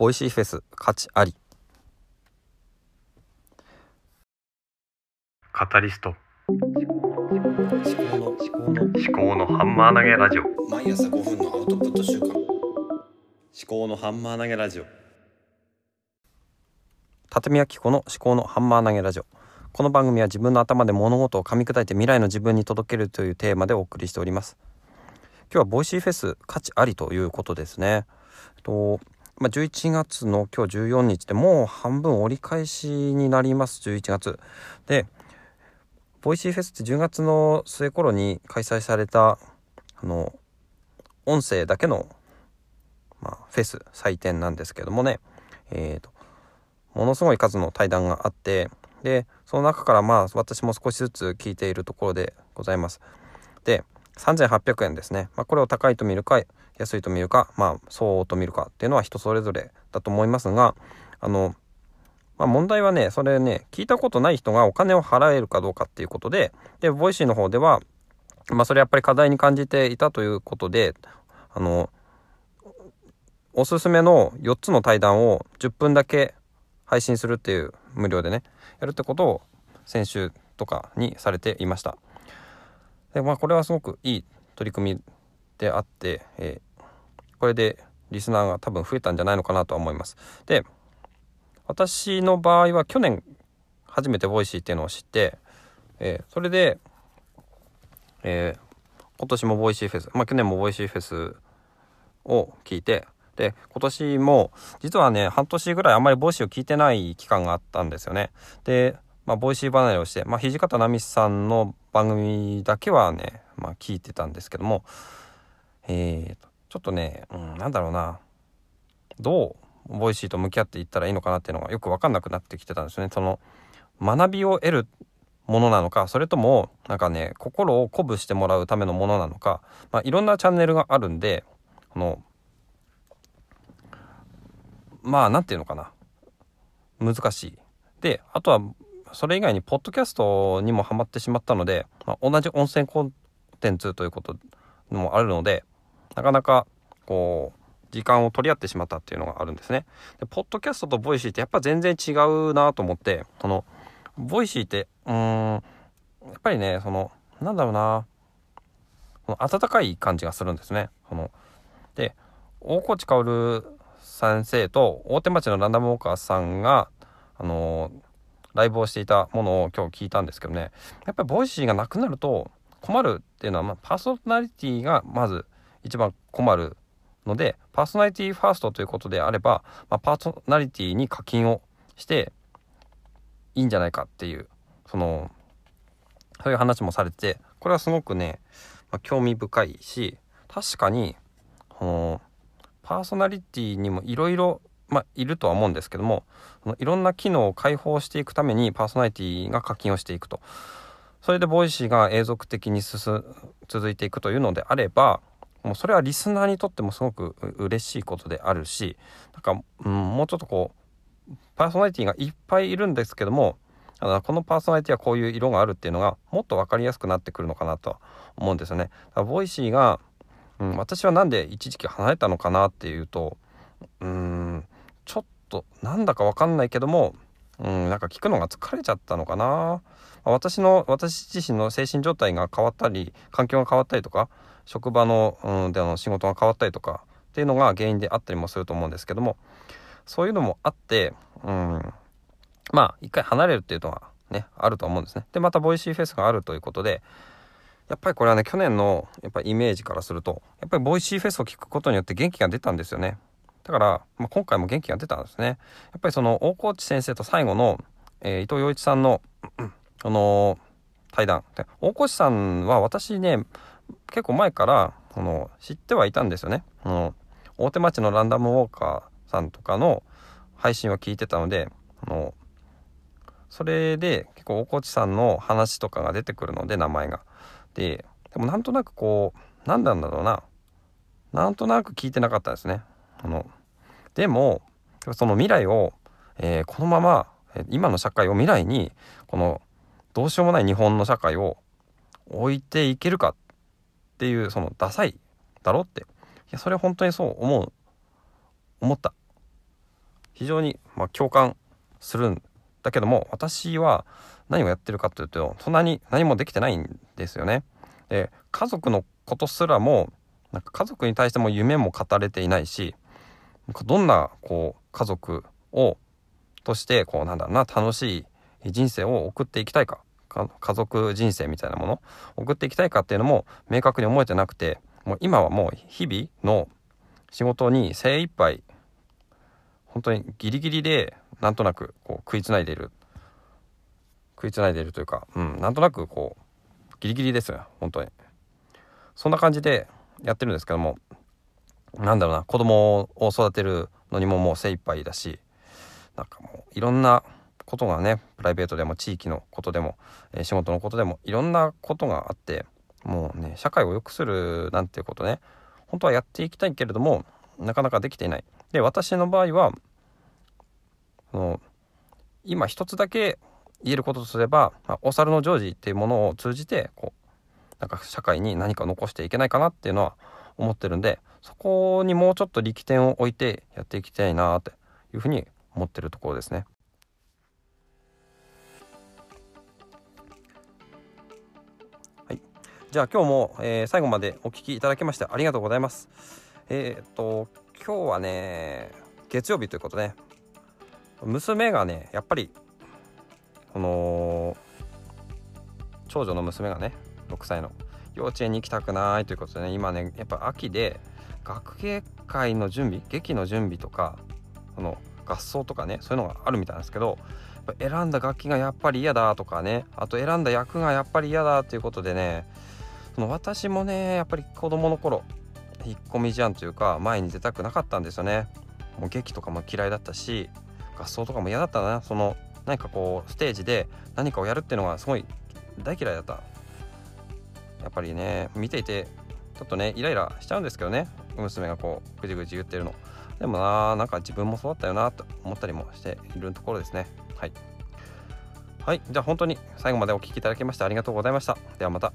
ボイシーフェス価値あり。カタリスト。思考の思考の思考のハンマー投げラジオ。思毎朝5分のアウトプット習慣。考のハンマー投げラジオ。立宮紀子の思考のハンマー投げラジオ。この番組は自分の頭で物事を噛み砕いて未来の自分に届けるというテーマでお送りしております。今日はボイシーフェス価値ありということですね。とまあ、11月の今日14日でもう半分折り返しになります11月。でボイシーフェスって10月の末頃に開催されたあの音声だけの、まあ、フェス祭典なんですけどもね。えーと、ものすごい数の対談があってでその中からまあ私も少しずつ聞いているところでございます。で3800円ですね、まあ、これを高いと見るか安いと見るかまあ相応と見るかっていうのは人それぞれだと思いますがあのまあ、問題はねそれね聞いたことない人がお金を払えるかどうかっていうことででボイシーの方ではまあそれやっぱり課題に感じていたということであのおすすめの4つの対談を10分だけ配信するっていう無料でねやるってことを先週とかにされていました。でまあこれはすごくいい取り組みであって、えー、これでリスナーが多分増えたんじゃないのかなとは思います。で私の場合は去年初めてボイシーっていうのを知って、えー、それで、えー、今年もボイシーフェスまあ去年もボイシーフェスを聞いてで今年も実はね半年ぐらいあんまりボイシーを聞いてない期間があったんですよね。でまあ、ボイシー離れをして、まあ、土方奈美さんの番組だけはね、まあ、聞いてたんですけども、えー、ちょっとね、うん、なんだろうな、どうボイシーと向き合っていったらいいのかなっていうのがよく分かんなくなってきてたんですよね。その学びを得るものなのかそれともなんかね心を鼓舞してもらうためのものなのか、まあ、いろんなチャンネルがあるんでこのまあ何て言うのかな難しい。であとはそれ以外にポッドキャストにもハマってしまったので、まあ、同じ音声コンテンツということもあるのでなかなかこう時間を取り合ってしまったっていうのがあるんですね。でポッドキャストとボイシーってやっぱ全然違うなと思ってそのボイシーってうんやっぱりねそのなんだろうな温かい感じがするんですね。そので大河内薫先生と大手町のランダムウォーカーさんがあのライブをしていたものを今日聞いたんですけどね。やっぱりボイシーがなくなると困るっていうのは、まあ、パーソナリティがまず一番困るのでパーソナリティファーストということであれば、まあ、パーソナリティに課金をしていいんじゃないかっていうそのそういう話もされてこれはすごくね、まあ、興味深いし確かにこのパーソナリティにもいろいろまあ、いるとは思うんですけどもいろんな機能を開放していくためにパーソナリティが課金をしていくとそれでボイシーが永続的に進続いていくというのであればもうそれはリスナーにとってもすごく嬉しいことであるしなんか、うん、もうちょっとこうパーソナリティがいっぱいいるんですけどもこのパーソナリティはこういう色があるっていうのがもっと分かりやすくなってくるのかなと思うんですよね。ボイシーが、うん、私は何で一時期離れたのかなっていうとうんちょっとなんだかわかんないけども、うん、なんか聞くのが疲れちゃったのかな。私の私自身の精神状態が変わったり環境が変わったりとか職場の,、うん、での仕事が変わったりとかっていうのが原因であったりもすると思うんですけどもそういうのもあって、うん、まあ一回離れるっていうのはねあると思うんですね。でまたボイシーフェスがあるということでやっぱりこれはね去年のやっぱイメージからするとやっぱりボイシーフェスを聞くことによって元気が出たんですよね。だから、まあ、今回も元気が出たんですね。やっぱりその大河内先生と最後の、えー、伊藤洋一さんの、あのー、対談で大河内さんは私ね結構前からあの知ってはいたんですよね。あの大手町のランダムウォーカーさんとかの配信は聞いてたのであのそれで結構大河内さんの話とかが出てくるので名前が。ででもなんとなくこう何なんだろうななんとなく聞いてなかったですね。あのでもその未来を、えー、このまま今の社会を未来にこのどうしようもない日本の社会を置いていけるかっていうそのダサいだろっていやそれ本当にそう思う思った非常にまあ共感するんだけども私は何をやってるかというとそんなに何もできてないんですよね。で家族のことすらもなんか家族に対しても夢も語れていないしどんなこう家族をとしてこうなんだろうな楽しい人生を送っていきたいか家族人生みたいなもの送っていきたいかっていうのも明確に思えてなくてもう今はもう日々の仕事に精一杯本当にギリギリでなんとなくこう食いつないでいる食いつないでいるというか、うん、なんとなくこうギリギリですよ本当に。そんな感じでやってるんですけどもなんだろうな子供を育てるのにももう精一杯だしなんかもういろんなことがねプライベートでも地域のことでも、えー、仕事のことでもいろんなことがあってもうね社会を良くするなんていうことね本当はやっていきたいけれどもなかなかできていない。で私の場合はその今一つだけ言えることとすれば、まあ、お猿のジョージっていうものを通じてこうなんか社会に何か残していけないかなっていうのは思ってるんでそこにもうちょっと力点を置いてやっていきたいなっていうふうに思ってるところですね。はい、じゃあ今日も、えー、最後までお聞きいただきましてありがとうございます。えー、っと今日はね月曜日ということで、ね、娘がねやっぱりこの長女の娘がね6歳の幼稚園に行きたくないということでね今ねやっぱ秋で学芸会の準備劇の準備とかその合奏とかねそういうのがあるみたいなんですけど選んだ楽器がやっぱり嫌だとかねあと選んだ役がやっぱり嫌だっていうことでねその私もねやっぱり子供の頃引っ込み思案というか前に出たくなかったんですよね。もう劇とかも嫌いだったし合奏とかも嫌だったな。その何かこうステージで何かをやるっていうのがすごい大嫌いだった。やっぱりね見ていてちょっとねイライラしちゃうんですけどね。娘がこうぐじぐじ言ってるの。でもななんか自分もそうだったよなと思ったりもしているところですね。はい。はい。じゃあ本当に最後までお聴きいただきましてありがとうございました。ではまた。